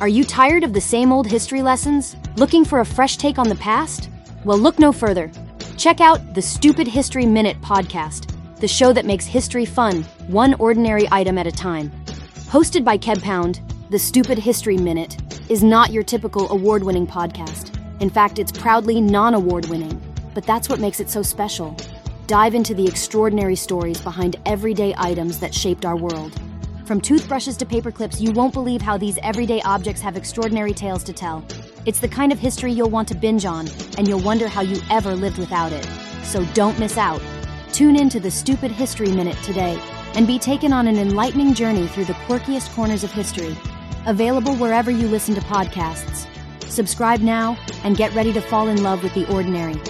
Are you tired of the same old history lessons? Looking for a fresh take on the past? Well, look no further. Check out the Stupid History Minute podcast, the show that makes history fun, one ordinary item at a time. Hosted by Keb Pound, the Stupid History Minute is not your typical award winning podcast. In fact, it's proudly non award winning. But that's what makes it so special. Dive into the extraordinary stories behind everyday items that shaped our world. From toothbrushes to paper clips, you won't believe how these everyday objects have extraordinary tales to tell. It's the kind of history you'll want to binge on, and you'll wonder how you ever lived without it. So don't miss out. Tune in to the Stupid History Minute today and be taken on an enlightening journey through the quirkiest corners of history. Available wherever you listen to podcasts. Subscribe now and get ready to fall in love with the ordinary.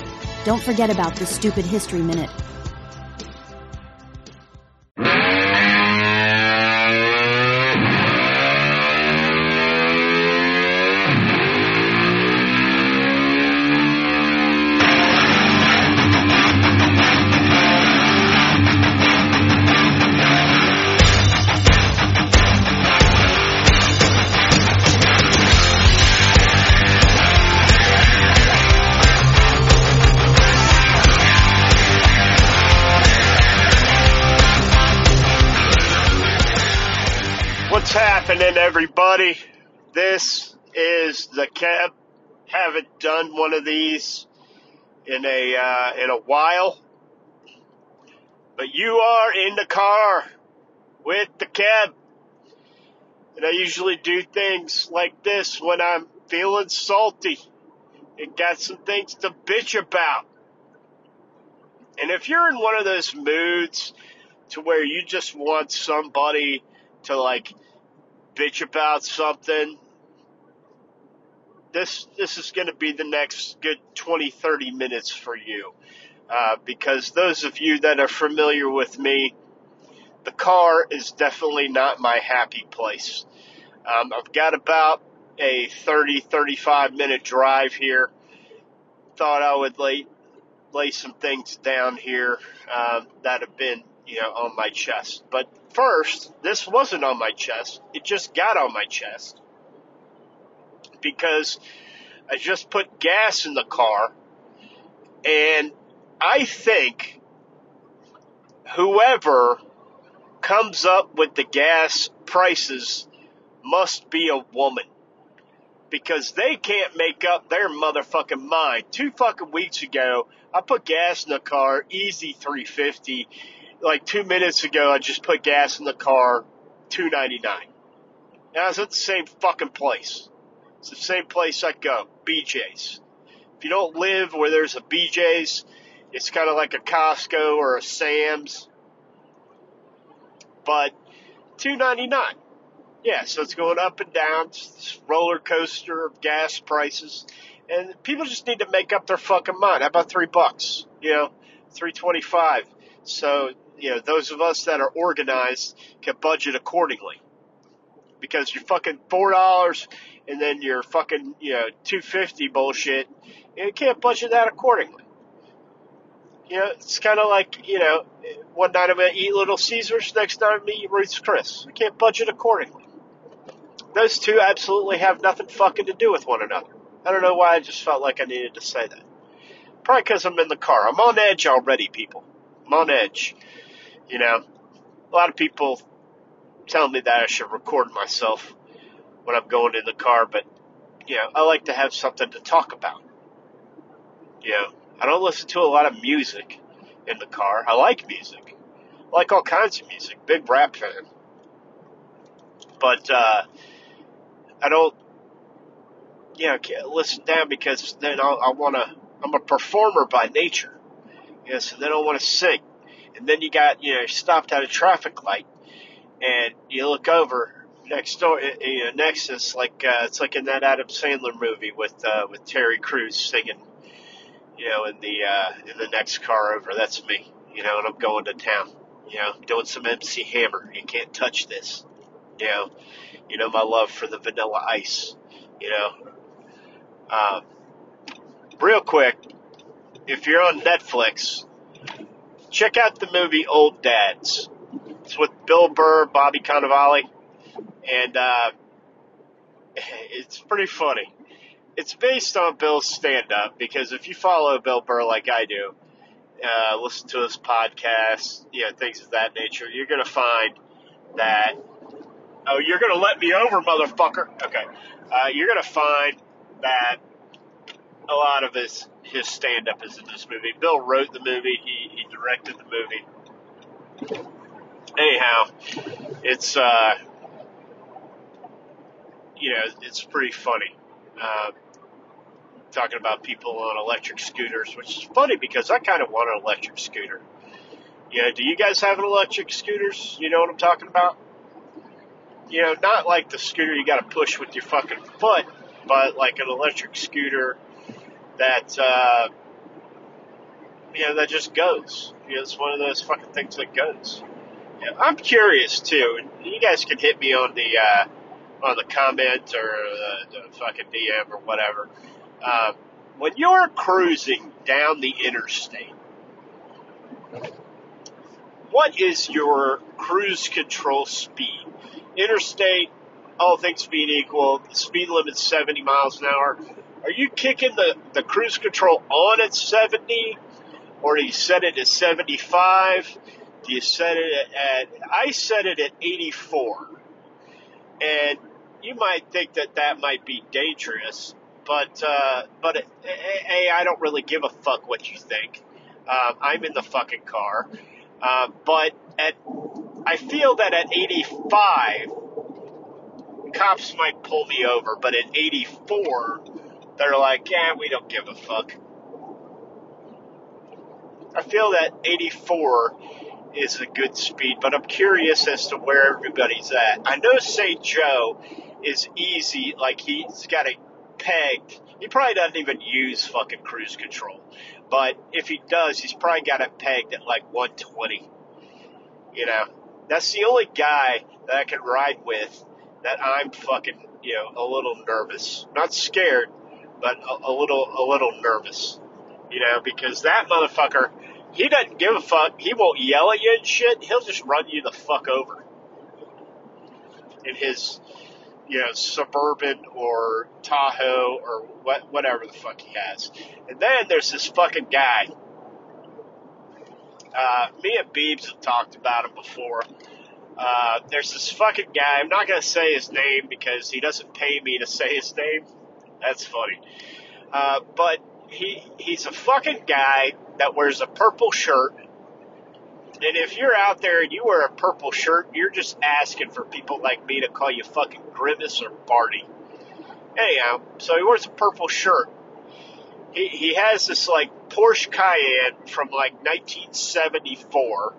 Don't forget about the Stupid History Minute. Happening, everybody? This is the Keb. Haven't done one of these in a uh, in a while, but you are in the car with the Keb, and I usually do things like this when I'm feeling salty and got some things to bitch about. And if you're in one of those moods to where you just want somebody to like bitch about something, this this is going to be the next good 20 30 minutes for you. Uh, because those of you that are familiar with me, the car is definitely not my happy place. Um, I've got about a 30 35 minute drive here. Thought I would lay lay some things down here uh, that have been you know on my chest, but first, this wasn't on my chest. It just got on my chest because I just put gas in the car and I think whoever comes up with the gas prices must be a woman because they can't make up their motherfucking mind. Two fucking weeks ago, I put gas in the car, easy 350 like two minutes ago, I just put gas in the car, two ninety nine. Now it's at the same fucking place. It's the same place I go, BJ's. If you don't live where there's a BJ's, it's kind of like a Costco or a Sam's. But two ninety nine. Yeah, so it's going up and down. This roller coaster of gas prices, and people just need to make up their fucking mind. How about three bucks? You know, three twenty five. So you know, those of us that are organized can budget accordingly. Because you're fucking four dollars and then you're fucking, you know, two fifty bullshit, you can't budget that accordingly. You know, it's kind of like, you know, one night I'm to eat Little Caesars, next night I'm to eat Ruth's Chris. You can't budget accordingly. Those two absolutely have nothing fucking to do with one another. I don't know why I just felt like I needed to say that. Probably because I'm in the car. I'm on edge already, people. I'm on edge. You know, a lot of people tell me that I should record myself when I'm going in the car, but you know, I like to have something to talk about. You know, I don't listen to a lot of music in the car. I like music. I like all kinds of music. Big rap fan. But uh, I don't, you know, listen down because then I'll, I want to. I'm a performer by nature. You know, so then I want to sing and then you got you know stopped at a traffic light, and you look over next door. You know, next is like uh, it's like in that Adam Sandler movie with uh, with Terry Crews singing, you know, in the uh, in the next car over. That's me, you know, and I'm going to town, you know, doing some MC Hammer. You can't touch this, you know. You know my love for the Vanilla Ice, you know. Um, real quick, if you're on Netflix, check out the movie Old Dads. It's with Bill Burr, Bobby Cannavale, and uh, it's pretty funny. It's based on Bill's stand up because if you follow Bill Burr like I do, uh, listen to his podcast, you know, things of that nature, you're going to find that. Oh, you're going to let me over, motherfucker. Okay. Uh, you're going to find that a lot of his, his stand up is in this movie. Bill wrote the movie, he, he directed the movie. Anyhow, it's, uh, you know, it's pretty funny. Uh, talking about people on electric scooters, which is funny because I kind of want an electric scooter. You know, do you guys have an electric scooters? You know what I'm talking about? You know, not like the scooter you got to push with your fucking foot, but like an electric scooter that, uh, you know, that just goes. You know, it's one of those fucking things that goes. I'm curious too, you guys can hit me on the, uh, on the comment or the, the fucking DM or whatever. Uh, when you're cruising down the interstate, what is your cruise control speed? Interstate, all things being equal, the speed limit's 70 miles an hour. Are you kicking the, the cruise control on at 70? Or do you set it at 75? Do you set it at, I set it at 84. And you might think that that might be dangerous, but uh, but a, I don't really give a fuck what you think. Um, I'm in the fucking car, uh, but at I feel that at 85, cops might pull me over, but at 84, they're like, yeah, we don't give a fuck. I feel that 84 is a good speed, but I'm curious as to where everybody's at. I know St. Joe is easy, like he's got it pegged. He probably doesn't even use fucking cruise control. But if he does, he's probably got it pegged at like 120. You know, that's the only guy that I can ride with that I'm fucking, you know, a little nervous. Not scared, but a, a little, a little nervous. You know, because that motherfucker, he doesn't give a fuck. He won't yell at you and shit. He'll just run you the fuck over. In his, you know, Suburban or Tahoe or what, whatever the fuck he has. And then there's this fucking guy. Uh, me and Beebs have talked about him before. Uh, there's this fucking guy. I'm not gonna say his name because he doesn't pay me to say his name. That's funny. Uh, but he he's a fucking guy that wears a purple shirt. And if you're out there and you wear a purple shirt, you're just asking for people like me to call you fucking Grimace or Barney. Anyhow, so he wears a purple shirt. He, he has this like Porsche Cayenne from like 1974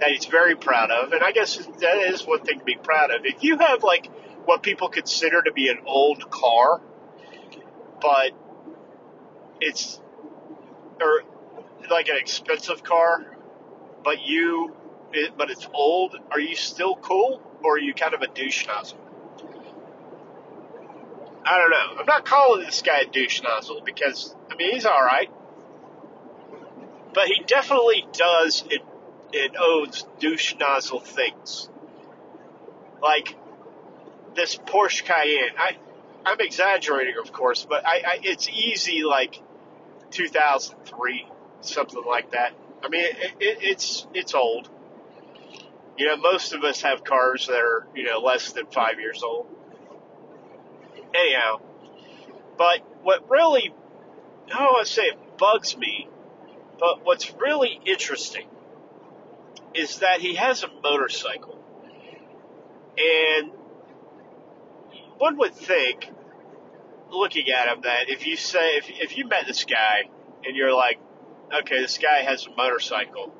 that he's very proud of. And I guess that is one thing to be proud of. If you have like what people consider to be an old car, but it's or like an expensive car, but you, it, but it's old. Are you still cool, or are you kind of a douche nozzle? I don't know. I'm not calling this guy a douche nozzle because I mean he's all right, but he definitely does it. It owns douche nozzle things, like this Porsche Cayenne. I I'm exaggerating, of course, but I, I it's easy like 2003, something like that. I mean, it, it, it's it's old. You know, most of us have cars that are you know less than five years old. Anyhow, but what really, I don't want to say it bugs me, but what's really interesting is that he has a motorcycle, and one would think looking at him that if you say if if you met this guy and you're like, okay, this guy has a motorcycle,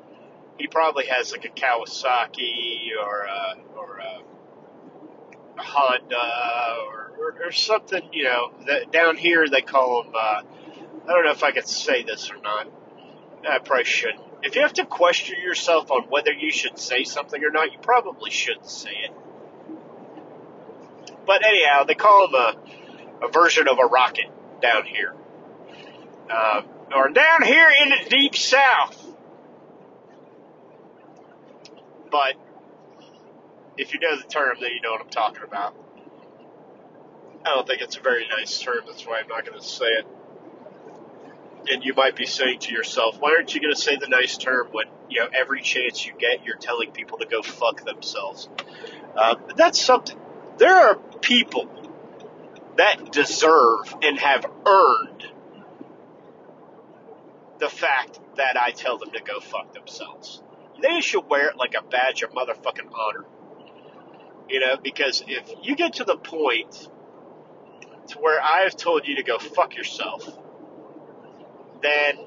he probably has like a Kawasaki or a, or a, Honda or, or, or something, you know. That down here they call them. Uh, I don't know if I could say this or not. I probably shouldn't. If you have to question yourself on whether you should say something or not, you probably shouldn't say it. But anyhow, they call them a a version of a rocket down here. Uh, or down here in the deep south. But if you know the term, then you know what I'm talking about. I don't think it's a very nice term. That's why I'm not going to say it. And you might be saying to yourself, why aren't you going to say the nice term when, you know, every chance you get, you're telling people to go fuck themselves? Uh, that's something. There are people that deserve and have earned the fact that I tell them to go fuck themselves. They should wear it like a badge of motherfucking honor. You know, because if you get to the point to where I have told you to go fuck yourself, then,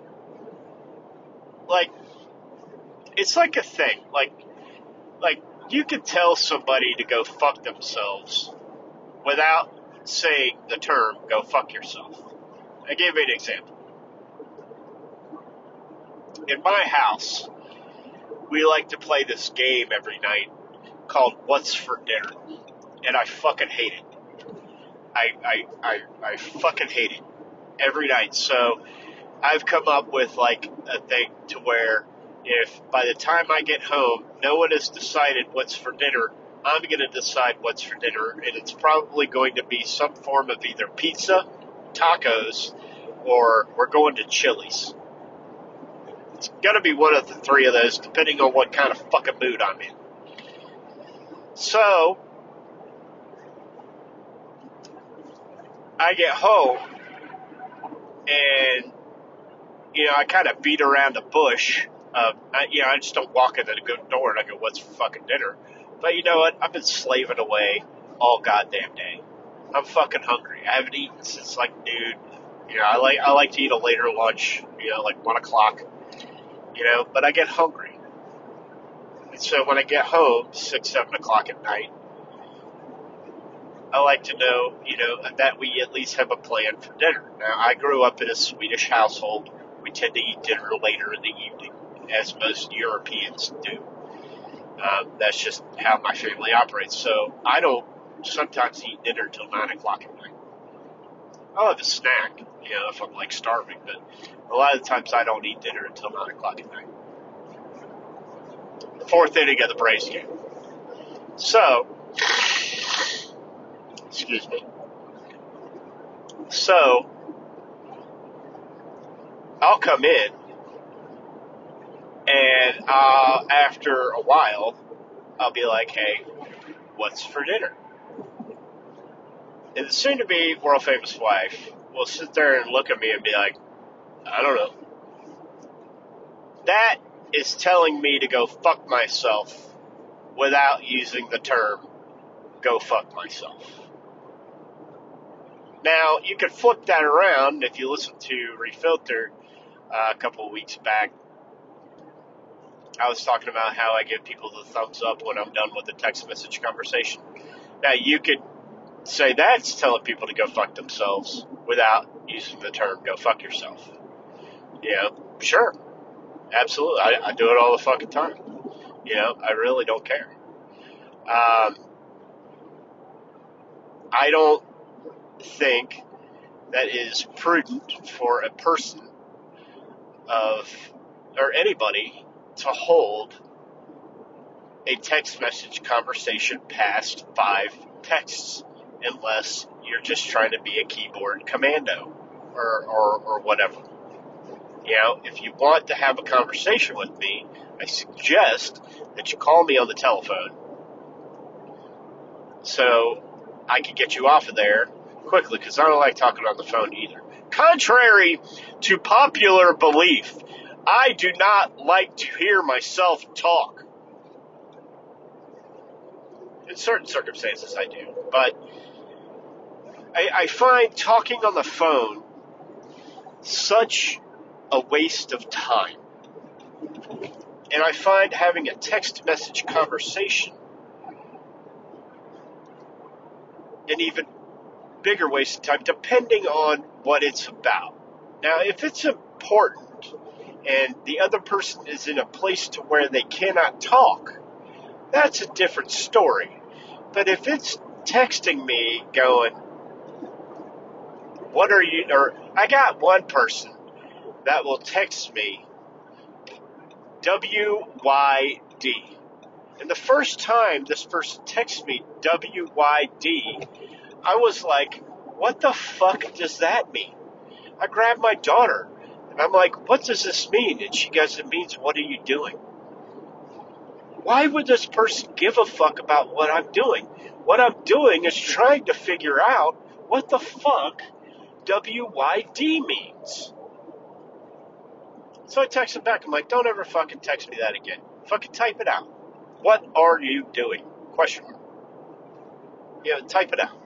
like, it's like a thing. Like, like you could tell somebody to go fuck themselves without saying the term "go fuck yourself." I gave you an example. In my house, we like to play this game every night called "What's for Dinner," and I fucking hate it. I I I, I fucking hate it every night. So I've come up with like a thing to where if by the time I get home, no one has decided what's for dinner, I'm going to decide what's for dinner, and it's probably going to be some form of either pizza, tacos, or we're going to Chili's. It's going to be one of the three of those, depending on what kind of fucking mood I'm in. So, I get home, and, you know, I kind of beat around the bush um, I, you know, I just don't walk in the door and I go, "What's for fucking dinner?" But you know what? I've been slaving away all goddamn day. I'm fucking hungry. I haven't eaten since like noon. You know, I like I like to eat a later lunch. You know, like one o'clock. You know, but I get hungry. And so when I get home, six seven o'clock at night, I like to know, you know, that we at least have a plan for dinner. Now, I grew up in a Swedish household. We tend to eat dinner later in the evening as most Europeans do. Um, that's just how my family operates. So I don't sometimes eat dinner until nine o'clock at night. I'll have a snack, you know, if I'm like starving, but a lot of the times I don't eat dinner until nine o'clock at night. Fourth inning of the Braves game. So, excuse me. So, I'll come in and uh, after a while, I'll be like, hey, what's for dinner? And the soon to be world famous wife will sit there and look at me and be like, I don't know. That is telling me to go fuck myself without using the term go fuck myself. Now, you could flip that around if you listen to Refilter uh, a couple of weeks back I was talking about how I give people the thumbs up when I'm done with a text message conversation. Now, you could say that's telling people to go fuck themselves without using the term go fuck yourself. You know, sure. Absolutely. I, I do it all the fucking time. You know, I really don't care. Um, I don't think that is prudent for a person of, or anybody to hold a text message conversation past five texts unless you're just trying to be a keyboard commando or, or, or whatever. You know, if you want to have a conversation with me, I suggest that you call me on the telephone so I can get you off of there quickly because I don't like talking on the phone either. Contrary to popular belief, I do not like to hear myself talk. In certain circumstances, I do. But I, I find talking on the phone such a waste of time. And I find having a text message conversation an even bigger waste of time, depending on what it's about. Now, if it's important, and the other person is in a place to where they cannot talk, that's a different story. But if it's texting me going, what are you, or I got one person that will text me WYD. And the first time this person texts me WYD, I was like, what the fuck does that mean? I grabbed my daughter I'm like, what does this mean? And she goes, it means, what are you doing? Why would this person give a fuck about what I'm doing? What I'm doing is trying to figure out what the fuck WYD means. So I text him back. I'm like, don't ever fucking text me that again. Fucking type it out. What are you doing? Question mark. Yeah, type it out.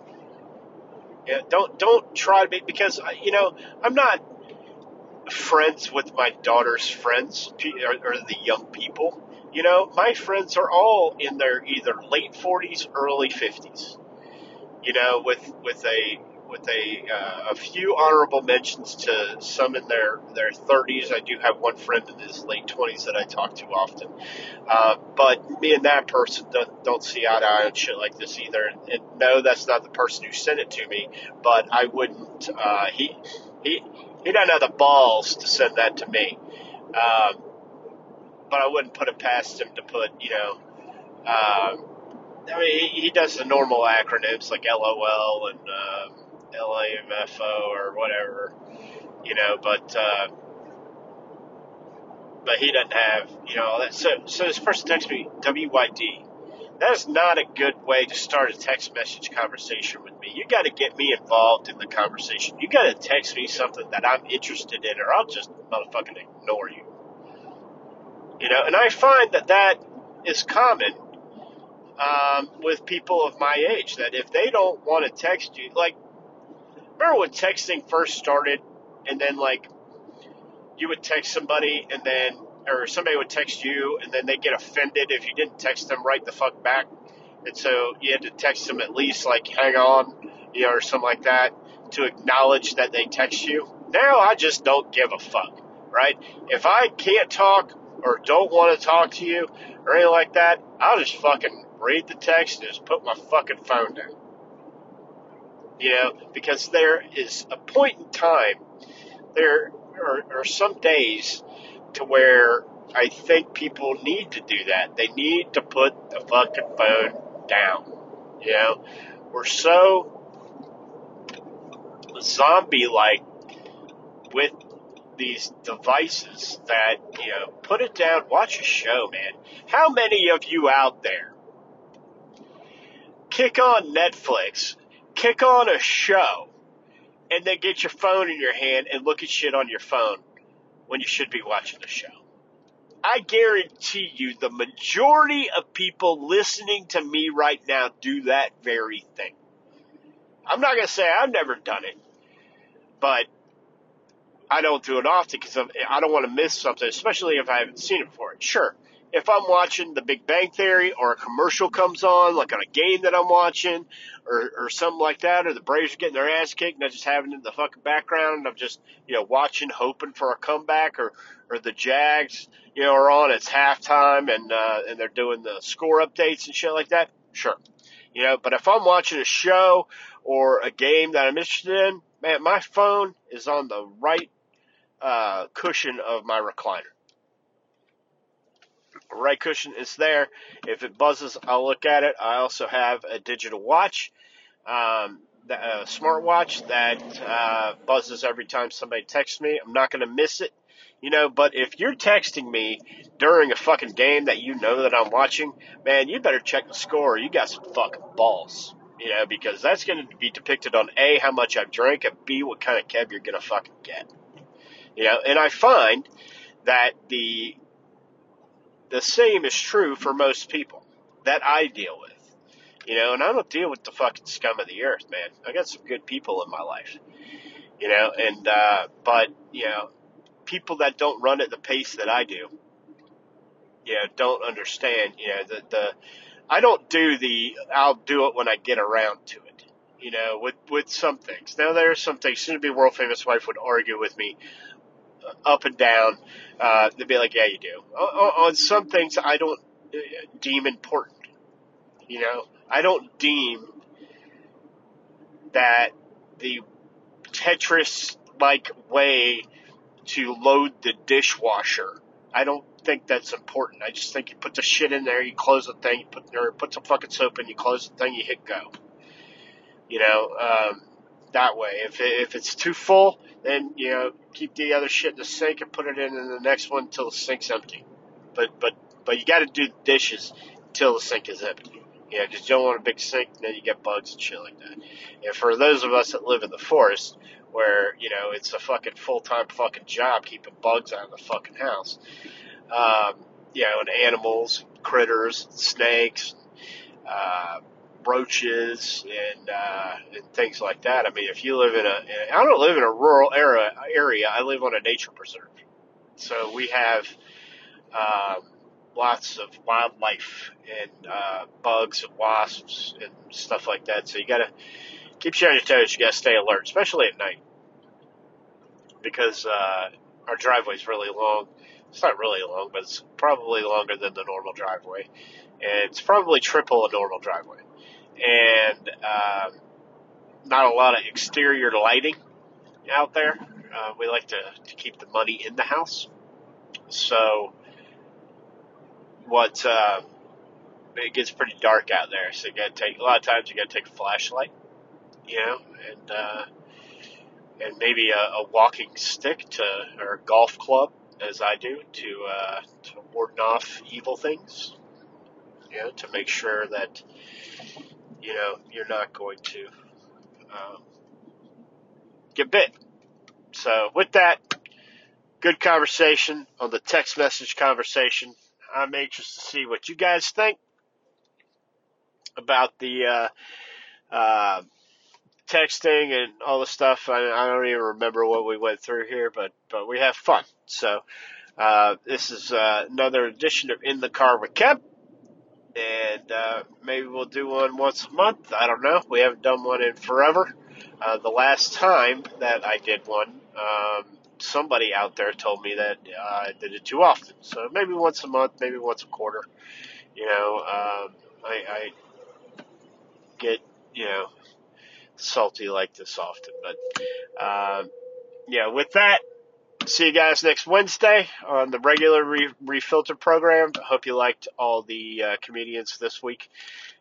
Yeah, don't don't try to be because you know I'm not friends with my daughter's friends or, or the young people. You know, my friends are all in their either late 40s, early 50s. You know, with with a with a uh, a few honorable mentions to some in their their 30s. I do have one friend in his late 20s that I talk to often, uh, but me and that person don't, don't see eye to eye on shit like this either. And, and, no, that's not the person who sent it to me, but I wouldn't. Uh, he he he doesn't have the balls to send that to me. Um, but I wouldn't put it past him to put, you know, um, I mean, he, he does the normal acronyms like LOL and uh, LAMFO or whatever, you know, but uh, but he doesn't have, you know, that. So so this person texts me WYD. That is not a good way to start a text message conversation with me. You got to get me involved in the conversation. You got to text me something that I'm interested in, or I'll just motherfucking ignore you. You know, and I find that that is common um, with people of my age. That if they don't want to text you, like remember when texting first started, and then like you would text somebody, and then or somebody would text you, and then they get offended if you didn't text them right the fuck back, and so you had to text them at least like hang on, you know, or something like that to acknowledge that they text you. Now I just don't give a fuck, right? If I can't talk or don't want to talk to you or anything like that, I'll just fucking read the text and just put my fucking phone down. You know, because there is a point in time, there are, are some days to where I think people need to do that. They need to put the fucking phone down. You know, we're so zombie like with these devices that, you know, put it down, watch a show, man. How many of you out there kick on Netflix kick on a show and then get your phone in your hand and look at shit on your phone when you should be watching the show. I guarantee you the majority of people listening to me right now do that very thing. I'm not going to say I've never done it, but I don't do it often because I don't want to miss something, especially if I haven't seen it before. Sure, if I'm watching The Big Bang Theory or a commercial comes on, like on a game that I'm watching or, or something like that, or the Braves are getting their ass kicked and I just having it in the fucking background and I'm just, you know, watching, hoping for a comeback or, or the Jags, you know, are on, it's halftime and, uh, and they're doing the score updates and shit like that. Sure. You know, but if I'm watching a show or a game that I'm interested in, man, my phone is on the right, uh, cushion of my recliner right cushion is there. If it buzzes, I'll look at it. I also have a digital watch, um, a smartwatch that uh, buzzes every time somebody texts me. I'm not going to miss it, you know. But if you're texting me during a fucking game that you know that I'm watching, man, you better check the score. You got some fucking balls. You know, because that's going to be depicted on A, how much I've drank, and B, what kind of Keb you're going to fucking get. You know, and I find that the the same is true for most people that I deal with. You know, and I don't deal with the fucking scum of the earth, man. I got some good people in my life. You know, and uh but, you know, people that don't run at the pace that I do, you know, don't understand, you know, the the I don't do the I'll do it when I get around to it. You know, with with some things. Now there are some things. Soon to be world famous wife would argue with me up and down. Uh, they'd be like, yeah, you do. On, some things, I don't uh, deem important. You know, I don't deem that the Tetris like way to load the dishwasher. I don't think that's important. I just think you put the shit in there, you close the thing, you put or put some fucking soap in, you close the thing, you hit go. You know, um, that way. If it, if it's too full, then you know keep the other shit in the sink and put it in, in the next one until the sink's empty. But but but you got to do the dishes until the sink is empty. Yeah, because you don't want a big sink, then you get bugs and shit like that. And for those of us that live in the forest, where you know it's a fucking full time fucking job keeping bugs out of the fucking house, um, you know, and animals, critters, snakes, uh, roaches, and uh, and things like that. I mean, if you live in a, I don't live in a rural area. Area, I live on a nature preserve, so we have. Um, lots of wildlife and uh, bugs and wasps and stuff like that. So you got to keep you on your toes. You got to stay alert, especially at night, because uh, our driveway's really long. It's not really long, but it's probably longer than the normal driveway, and it's probably triple a normal driveway, and um, not a lot of exterior lighting out there. Uh, we like to, to keep the money in the house, so what uh, it gets pretty dark out there, so you got to take a lot of times you got to take a flashlight, you know, and uh, and maybe a, a walking stick to or a golf club, as I do, to uh, to ward off evil things, you know, to make sure that you know you're not going to um, get bit. So with that, good conversation on the text message conversation. I'm anxious to see what you guys think about the uh, uh, texting and all the stuff. I, I, don't even remember what we went through here, but but we have fun. So uh, this is uh, another edition of In the Car with Keb. And uh, maybe we'll do one once a month. I don't know. We haven't done one in forever. Uh, the last time that I did one, um, somebody out there told me that uh, I did it too often. So maybe once a month, maybe once a quarter. You know, um, I, I get you know salty like this often, but uh, yeah. With that, see you guys next Wednesday on the regular re- refilter program. Hope you liked all the uh, comedians this week.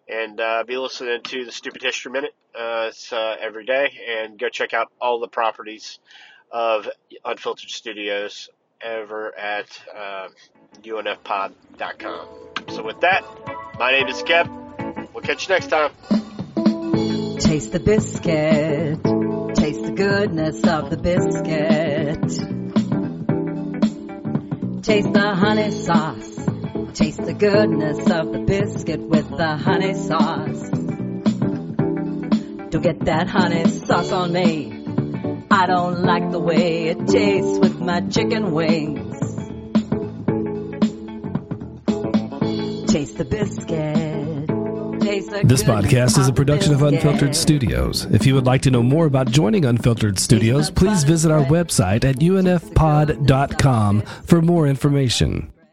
And uh, be listening to the Stupid History Minute. Uh, it's uh, every day, and go check out all the properties of Unfiltered Studios ever at uh, unfpod.com. So with that, my name is Keb. We'll catch you next time. Taste the biscuit. Taste the goodness of the biscuit. Taste the honey sauce. Taste the goodness of the biscuit with the honey sauce. Don't get that honey sauce on me. I don't like the way it tastes with my chicken wings. Taste the biscuit. This podcast is a production of. Unfiltered Studios. If you would like to know more about joining Unfiltered Studios, please visit our website at unfpod.com for more information.